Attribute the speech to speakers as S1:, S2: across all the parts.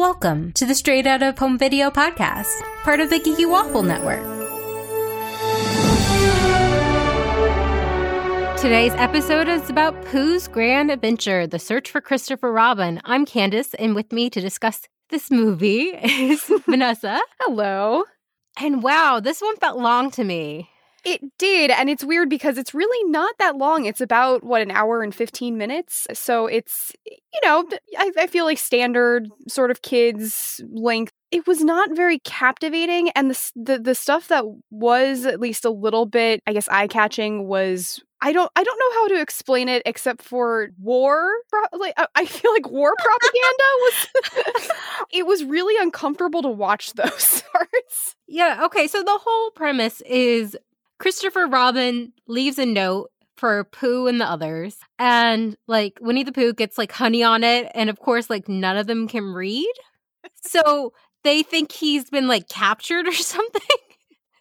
S1: Welcome to the Straight Out of Home Video podcast, part of the Geeky Waffle Network. Today's episode is about Pooh's Grand Adventure, The Search for Christopher Robin. I'm Candace, and with me to discuss this movie is Vanessa.
S2: Hello.
S1: And wow, this one felt long to me.
S2: It did. And it's weird because it's really not that long. It's about, what, an hour and 15 minutes? So it's, you know, I, I feel like standard sort of kids length. It was not very captivating. And the, the, the stuff that was at least a little bit, I guess, eye catching was I don't I don't know how to explain it except for war like I feel like war propaganda was it was really uncomfortable to watch those parts.
S1: Yeah, okay. So the whole premise is Christopher Robin leaves a note for Pooh and the others. And like Winnie the Pooh gets like honey on it. And of course, like none of them can read. so they think he's been like captured or something.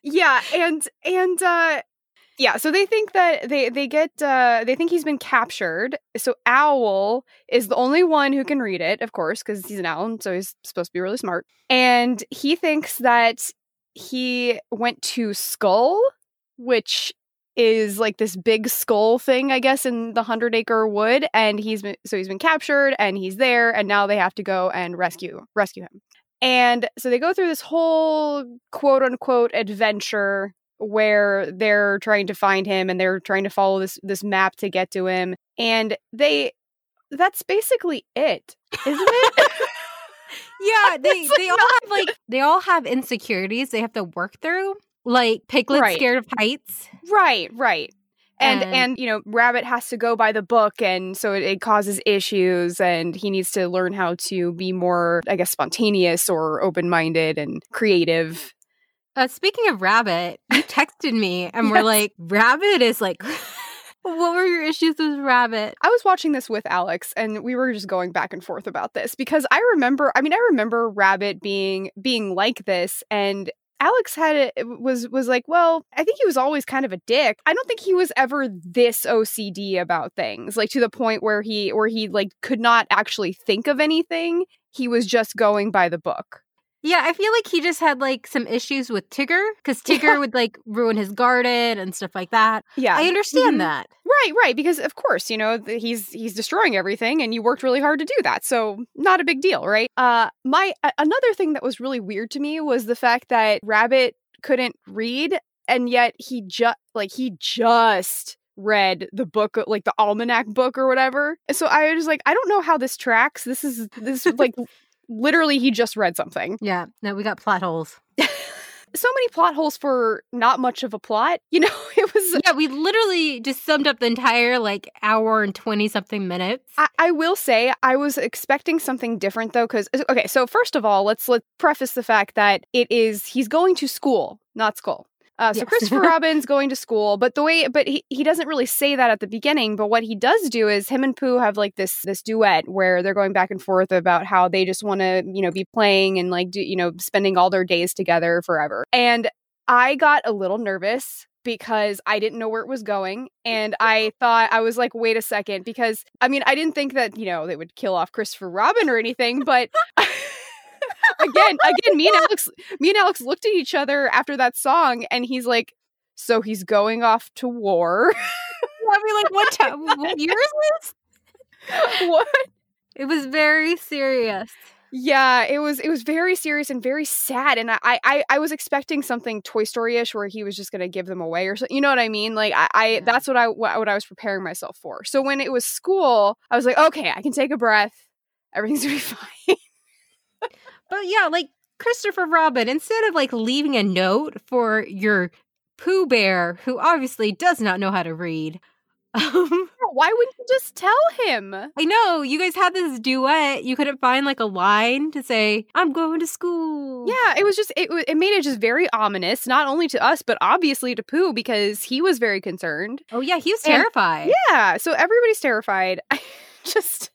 S2: Yeah. And, and, uh, yeah, so they think that they they get uh they think he's been captured. So Owl is the only one who can read it, of course, because he's an owl, so he's supposed to be really smart. And he thinks that he went to Skull which is like this big skull thing, I guess, in the Hundred Acre Wood, and he's been so he's been captured, and he's there, and now they have to go and rescue rescue him. And so they go through this whole quote unquote adventure where they're trying to find him and they're trying to follow this this map to get to him, and they that's basically it, isn't it?
S1: yeah, they they all have like they all have insecurities they have to work through like Piglet right. scared of heights.
S2: Right, right. And, and, and you know rabbit has to go by the book and so it, it, causes issues and he needs to learn how to be more i guess spontaneous or open-minded and creative
S1: uh, speaking of rabbit you texted me and yes. we're like rabbit is like what were your issues with rabbit
S2: i was watching this with alex and we were just going back and forth about this because i remember i mean i remember rabbit being being like this and Alex had it was was like, well, I think he was always kind of a dick. I don't think he was ever this OCD about things, like to the point where he where he like could not actually think of anything. He was just going by the book.
S1: Yeah, I feel like he just had like some issues with Tigger because Tigger would like ruin his garden and stuff like that.
S2: Yeah,
S1: I understand mm-hmm. that.
S2: Right, right. Because of course, you know he's he's destroying everything, and you worked really hard to do that, so not a big deal, right? Uh, my uh, another thing that was really weird to me was the fact that Rabbit couldn't read, and yet he just like he just read the book like the almanac book or whatever so i was like i don't know how this tracks this is this like literally he just read something.
S1: Yeah. No, we got plot holes.
S2: so many plot holes for not much of a plot. You know, it was
S1: Yeah, we literally just summed up the entire like hour and 20 something minutes.
S2: I, I will say I was expecting something different though cuz uh, okay, so first of all, let's let's preface the fact that it is he's going to school, not school. Uh, so yes. Christopher Robin's going to school, but the way, but he, he doesn't really say that at the beginning. But what he does do is him and Pooh have like this this duet where they're going back and forth about how they just want to you know be playing and like do, you know spending all their days together forever. And I got a little nervous because I didn't know where it was going. And I thought, I was like, wait a second, because I mean, I didn't think that, you know, they would kill off Christopher Robin or anything, but again, again, me and Alex, me and Alex looked at each other after that song, and he's like, "So he's going off to war."
S1: I mean, like, what time? What year is
S2: this? What?
S1: It was very serious.
S2: Yeah, it was it was very serious and very sad, and I I I was expecting something Toy Story ish where he was just gonna give them away or something. You know what I mean? Like I, I yeah. that's what I what, what I was preparing myself for. So when it was school, I was like, okay, I can take a breath. Everything's gonna be fine.
S1: But yeah, like Christopher Robin, instead of like leaving a note for your Pooh Bear, who obviously does not know how to read.
S2: Um, Why wouldn't you just tell him?
S1: I know you guys had this duet. You couldn't find like a line to say, "I'm going to school."
S2: Yeah, it was just it. It made it just very ominous, not only to us but obviously to Pooh because he was very concerned.
S1: Oh yeah, he was terrified.
S2: And, yeah, so everybody's terrified. I just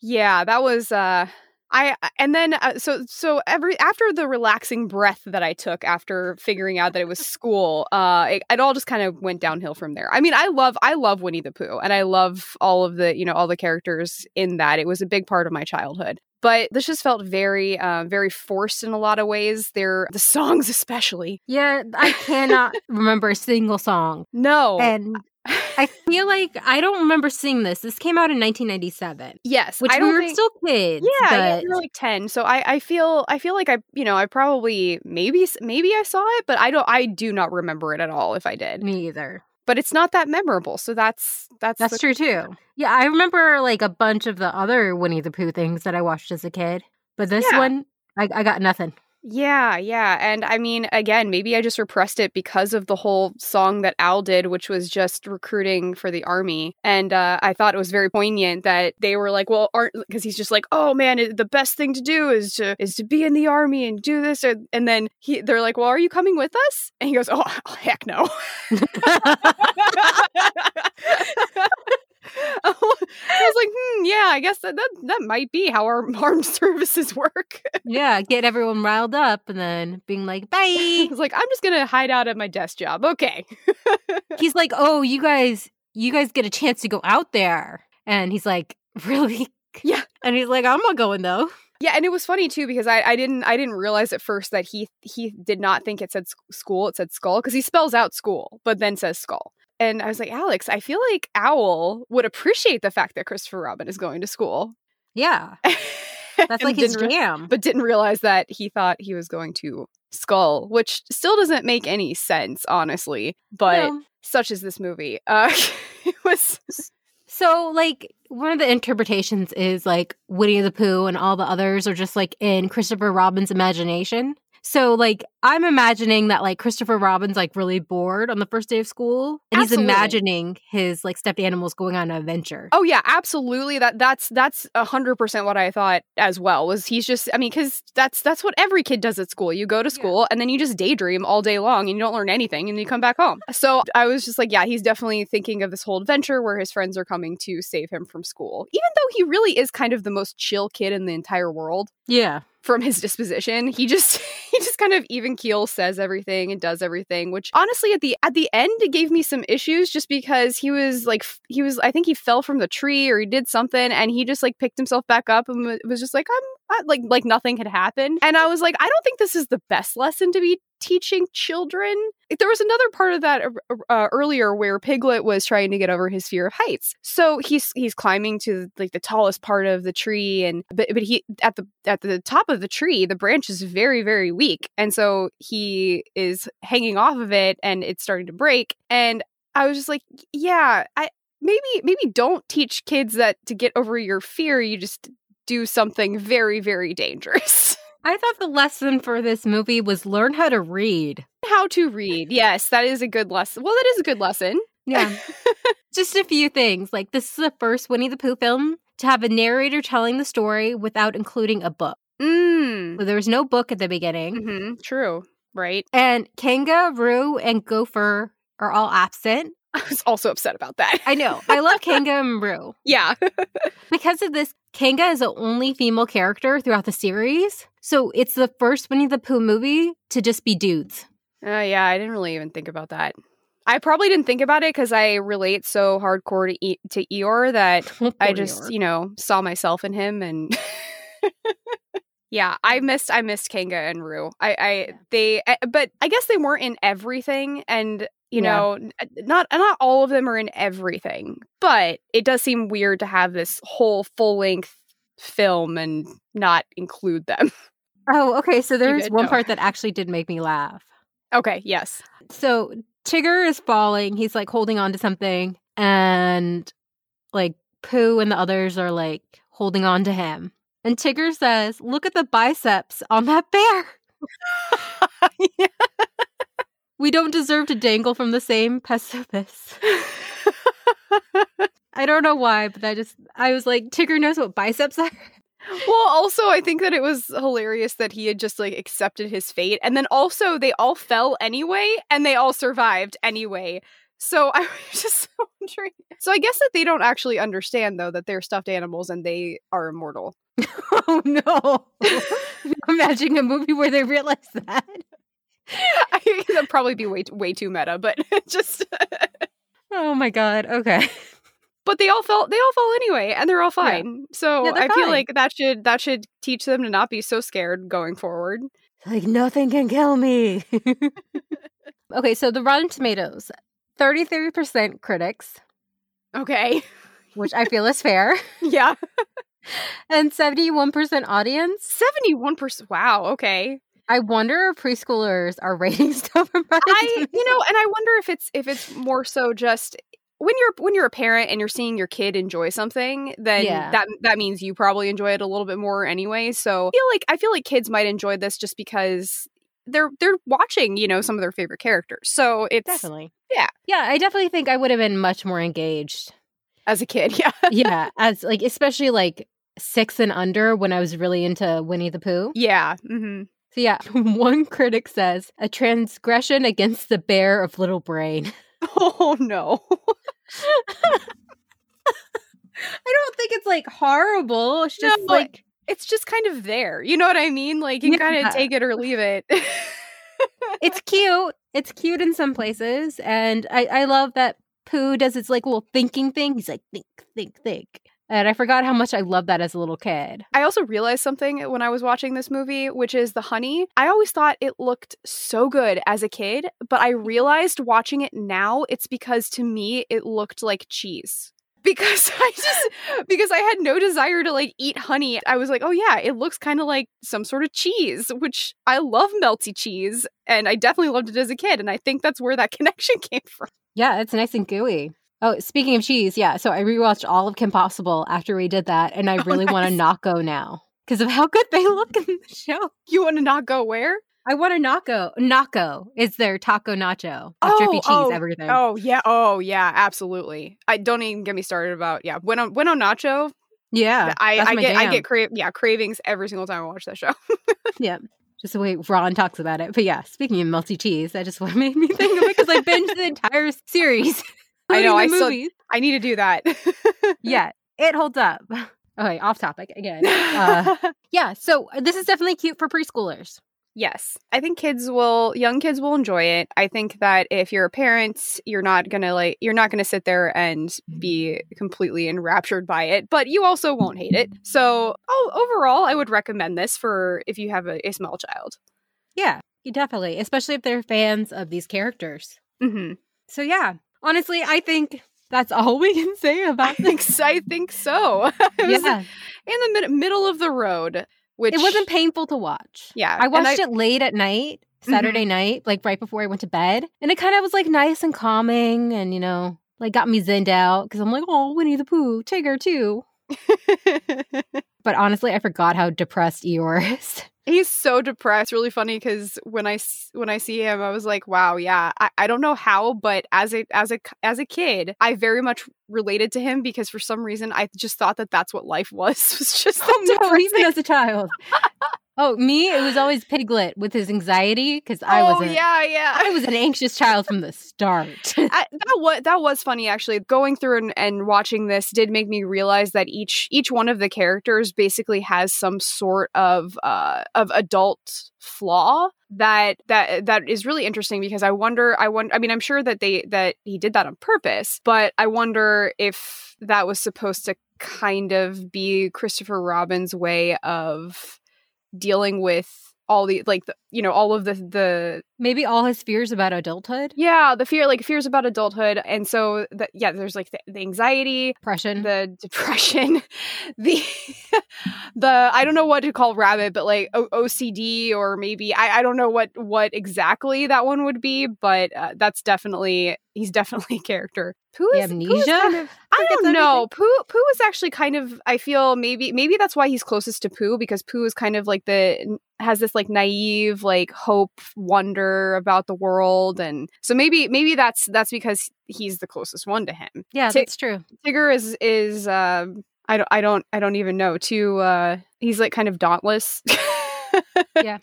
S2: yeah, that was uh I and then uh, so so every after the relaxing breath that I took after figuring out that it was school, uh, it, it all just kind of went downhill from there. I mean, I love I love Winnie the Pooh, and I love all of the you know all the characters in that. It was a big part of my childhood. but this just felt very, uh, very forced in a lot of ways. They're the songs, especially.
S1: Yeah, I cannot remember a single song.
S2: No,
S1: and I feel like I don't remember seeing this. This came out in 1997.
S2: Yes,
S1: which
S2: I
S1: we were
S2: think,
S1: still kids.
S2: Yeah, yeah,
S1: but
S2: we were like ten. So I, I feel, I feel like I, you know, I probably maybe, maybe I saw it, but I don't, I do not remember it at all. If I did,
S1: me either.
S2: But it's not that memorable. So that's that's
S1: That's
S2: the-
S1: true too. Yeah, I remember like a bunch of the other Winnie the Pooh things that I watched as a kid, but this
S2: Yeah.
S1: one, I, I got nothing.
S2: Yeah, yeah. And I mean, again, maybe I just repressed it because of the whole song that Al did, which was just recruiting for the army. And uh, I thought it was very poignant that they were like, well, aren't, because he's just like, oh man, it, the best thing to do is to, is to be in the army and do this. And, and then he, they're like, well, are you coming with us? And he goes, oh, heck no. I was like, hmm, yeah, I guess that, that, that might be how our armed services work.
S1: yeah, get everyone riled up and then being like, bye.
S2: He's like, I'm just gonna hide out at my desk job. Okay.
S1: he's like, "Oh, you guys, you guys get a chance to go out there," and he's like, "Really?"
S2: Yeah.
S1: And he's like, "I'm not going though."
S2: Yeah, and it was funny too because I, I didn't I didn't realize at first that he he did not think it said school it said skull because he spells out school but then says skull and I was like Alex I feel like Owl would appreciate the fact that Christopher Robin is going to school
S1: Yeah, that's like his
S2: didn't re-
S1: jam.
S2: but didn't realize that he thought he was going to skull which still doesn't make any sense honestly but
S1: No.
S2: such is this movie uh it was
S1: So, like, one of the interpretations is like Winnie the Pooh and all the others are just like in Christopher Robin's imagination. So, like, I'm imagining that like Christopher Robin's like really bored on the first day of school, and
S2: Absolutely.
S1: he's imagining his like stuffed animals going on an adventure.
S2: Oh yeah, absolutely. That that's that's a hundred percent what I thought as well. Was he's just? I mean, because that's that's what every kid does at school. You go to school and then you just daydream all day long and you don't learn anything and you come back home. So I was just like, yeah, he's definitely thinking of this whole adventure where his friends are coming to save him from school. Even though he really is kind of the most chill kid in the entire world
S1: Yeah,
S2: from his disposition. He just he just kind of even keel says everything and does everything, which honestly at the at the end it gave me some issues just because he was like he was I think he fell from the tree or he did something and he just like picked himself back up and wa- was just like I'm like like nothing had happened. And I was like I don't think this is the best lesson to be teaching children. There was another part of that uh, uh, earlier where Piglet was trying to get over his fear of heights. So he's he's climbing to like the tallest part of the tree, and but but he at the at the top of the tree, the branch is very very weak, and so he is hanging off of it, and it's starting to break. And I was just like, yeah, I maybe maybe don't teach kids that to get over your fear. You just do something very very dangerous.
S1: I thought the lesson for this movie was learn how to read.
S2: How to read. Yes, that is a good lesson. Well, that is a good lesson.
S1: Yeah. Just a few things. Like, this is the first Winnie the Pooh film to have a narrator telling the story without including a book.
S2: Mm.
S1: So there was no book at the beginning.
S2: hmm True. Right.
S1: And Kanga, Roo, and Gopher are all absent.
S2: I was also upset about that.
S1: I know. I love Kanga and Roo.
S2: yeah.
S1: Because of this, Kanga is the only female character throughout the series. So it's the first Winnie the Pooh movie to just be dudes.
S2: Uh, yeah, I didn't really even think about that. I probably didn't think about it because I relate so hardcore to e- to Eeyore that I just,
S1: Eeyore.
S2: you know, saw myself in him and Yeah, I missed I missed Kanga and Roo. I I
S1: Yeah.
S2: they eh, but I guess they weren't in everything and you
S1: Yeah.
S2: know, n- uh, not not all of them are in everything. But it does seem weird to have this whole full-length film and not include them.
S1: Oh, okay. So there's one
S2: know.
S1: part that actually did make me laugh.
S2: Okay, yes.
S1: So Tigger is falling. He's like holding on to something, and like Pooh and the others are like holding on to him. And Tigger says, Look at the biceps on that bear.
S2: Yeah.
S1: We don't deserve to dangle from the same precipice. I don't know why, but I just, I was like, Tigger knows what biceps are.
S2: Well, also, I think that it was hilarious that he had just like accepted his fate. And then also, they all fell anyway, and they all survived anyway. So I was just wondering. So I guess that they don't actually understand, though, that they're stuffed animals and they are immortal.
S1: oh no. I'm imagining a movie where they realize that.
S2: I think that'd probably be way, way too meta, but just.
S1: Oh my god. Okay.
S2: but they all fell they all fall anyway and they're all
S1: Yeah.
S2: fine. So
S1: Yeah,
S2: I feel like that should that should teach them to not be so scared going forward.
S1: Like nothing can kill me. okay, so the Rotten Tomatoes, 33% critics,
S2: Okay.
S1: which I feel is fair,
S2: yeah.
S1: and 71% audience.
S2: 71%. Wow, okay.
S1: I wonder if preschoolers are rating stuff
S2: I you know, and I wonder if it's if it's more so just when you're when you're a parent and you're seeing your kid enjoy something, then
S1: Yeah.
S2: that that means you probably enjoy it a little bit more anyway. So I feel like I feel like kids might enjoy this just because they're they're watching, you know, some of their favorite characters. So it's
S1: Definitely.
S2: Yeah.
S1: Yeah, I definitely think I would have been much more engaged.
S2: as a kid, yeah.
S1: yeah, as like especially like 6 and under when I was really into Winnie the Pooh.
S2: yeah. hmm
S1: So yeah, one critic says a transgression against the bear of little brain.
S2: Oh no.
S1: I don't think it's like horrible. It's just
S2: No,
S1: like
S2: It's just kind of there. You know what I mean? Like you
S1: Yeah.
S2: of take it or leave it.
S1: it's cute. It's cute in some places, and I I love that Pooh does its like little thinking thing. He's like think, think, think, and I forgot how much I loved that as a little kid.
S2: I also realized something when I was watching this movie, which is the honey. I always thought it looked so good as a kid, but I realized watching it now, it's because to me it looked like cheese. Because I just because I had no desire to like eat honey. I was like, "Oh yeah, it looks kind of like some sort of cheese," which I love melty cheese, and I definitely loved it as a kid, and I think that's where that connection came from.
S1: Yeah, it's nice and gooey. Oh, speaking of cheese, yeah. So I rewatched all of Kim Possible after we did that, and I
S2: Oh,
S1: really want to not go now because of how good they look in the show.
S2: You want to not go where?
S1: I want a naco. Naco is their taco nacho, with drippy oh, cheese,
S2: oh,
S1: everything.
S2: Oh yeah, oh yeah, absolutely. I don't even get me started about yeah. Bueno, bueno nacho.
S1: yeah,
S2: I, I get I get cra- yeah cravings every single time I watch that show.
S1: Yeah, just the way Ron talks about it. But yeah, speaking of melty cheese, that just what made me think of it because I binged the entire series.
S2: I know, I
S1: the
S2: still- I need to do that.
S1: yeah, it holds up. Okay, off topic again. Uh, yeah, so this is definitely cute for preschoolers.
S2: yes, I think kids will, young kids will enjoy it. I think that if you're a parent, you're not gonna like, you're not gonna sit there and be completely enraptured by it, but you also won't hate it. So, oh, overall, I would recommend this for if you have a, a small child.
S1: Yeah, definitely, especially if they're fans of these characters.
S2: hmm
S1: So yeah, honestly, I think that's all we can say
S2: I
S1: about
S2: think I think so. it was
S1: Yeah,
S2: in the mid- middle of the road, which
S1: it wasn't painful to watch.
S2: Yeah,
S1: I watched
S2: I-
S1: it late at night, mm-hmm. Saturday night, like right before I went to bed, and it kind of was like nice and calming, and you know, like got me zenned out because I'm like, oh, Winnie the Pooh, Tigger too. But honestly, I forgot how depressed Eeyore is.
S2: He's so depressed. Really funny because when I when I see him, I was like, "Wow, yeah." I, I don't know how, but as a as a as a kid, I very much related to him because for some reason I just thought that that's what life was. was just
S1: Oh no, even as a child. oh, me, it was always Piglet with his anxiety because I
S2: oh
S1: wasn't.
S2: yeah, yeah.
S1: I was an anxious child from the start.
S2: I, that was that was funny actually. Going through and, and watching this did make me realize that each each one of the characters basically has some sort of uh of adult flaw that that that is really interesting because I wonder I wonder I mean I'm sure that they that he did that on purpose, but I wonder if that was supposed to kind of be Christopher Robin's way of dealing with all the like the, you know all of the the
S1: Maybe all his fears about adulthood,
S2: yeah, the fear, like fears about adulthood, and so the, yeah, there's like the, the anxiety,
S1: depression.
S2: the depression, the the I don't know what to call rabbit, but like o- OCD or maybe I, I don't know what what exactly that one would be, but uh, that's definitely he's definitely a character. Pooh is,
S1: amnesia?
S2: kind of- I don't know. Pooh Pooh is actually kind of I feel maybe maybe that's why he's closest to Pooh because Pooh is kind of like the has this like naive like hope wonder about the world and so maybe maybe that's that's because he's the closest one to him.
S1: yeah,
S2: Ti-
S1: that's true.
S2: Tigger is is um I don't I don't I don't even know too uh he's like kind of dauntless.
S1: Yeah,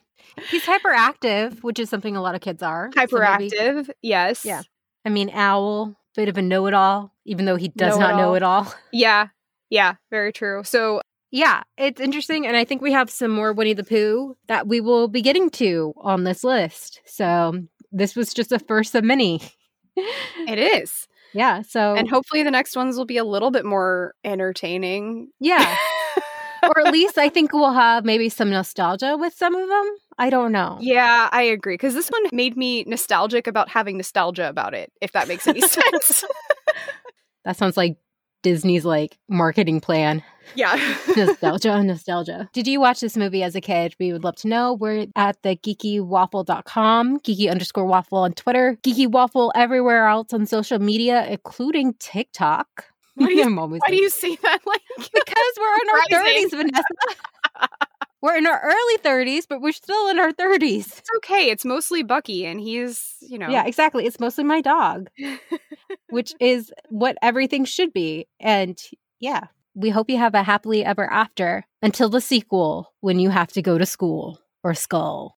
S1: he's hyperactive, which is something a lot of kids are. So
S2: Hyperactive. yes.
S1: Yeah. I mean, owl, bit of a know-it-all, even though he does not know
S2: Know-it-all.
S1: it all.
S2: Yeah. Yeah, very true. So
S1: Yeah, it's interesting, and I think we have some more Winnie the Pooh that we will be getting to on this list. So this was just a first of many.
S2: it is.
S1: Yeah. So
S2: And hopefully the next ones will be a little bit more entertaining.
S1: yeah. or at least I think we'll have maybe some nostalgia with some of them. I don't know.
S2: Yeah, I agree. Because this one made me nostalgic about having nostalgia about it, if that makes any sense.
S1: That sounds like Disney's like marketing plan.
S2: yeah.
S1: nostalgia, nostalgia. Did you watch this movie as a kid? We would love to know. We're at the geekywaffle.com, geeky underscore waffle on Twitter, geeky waffle everywhere else on social media, including TikTok.
S2: Why do you- Why do you say that like
S1: because we're in our 30s, Vanessa. We're in our early 30s, but we're still in our 30s.
S2: it's okay. It's mostly Bucky and he's, you know.
S1: Yeah, exactly. It's mostly my dog, which is what everything should be. And yeah, we hope you have a happily ever after until the sequel when you have to go to school or skull.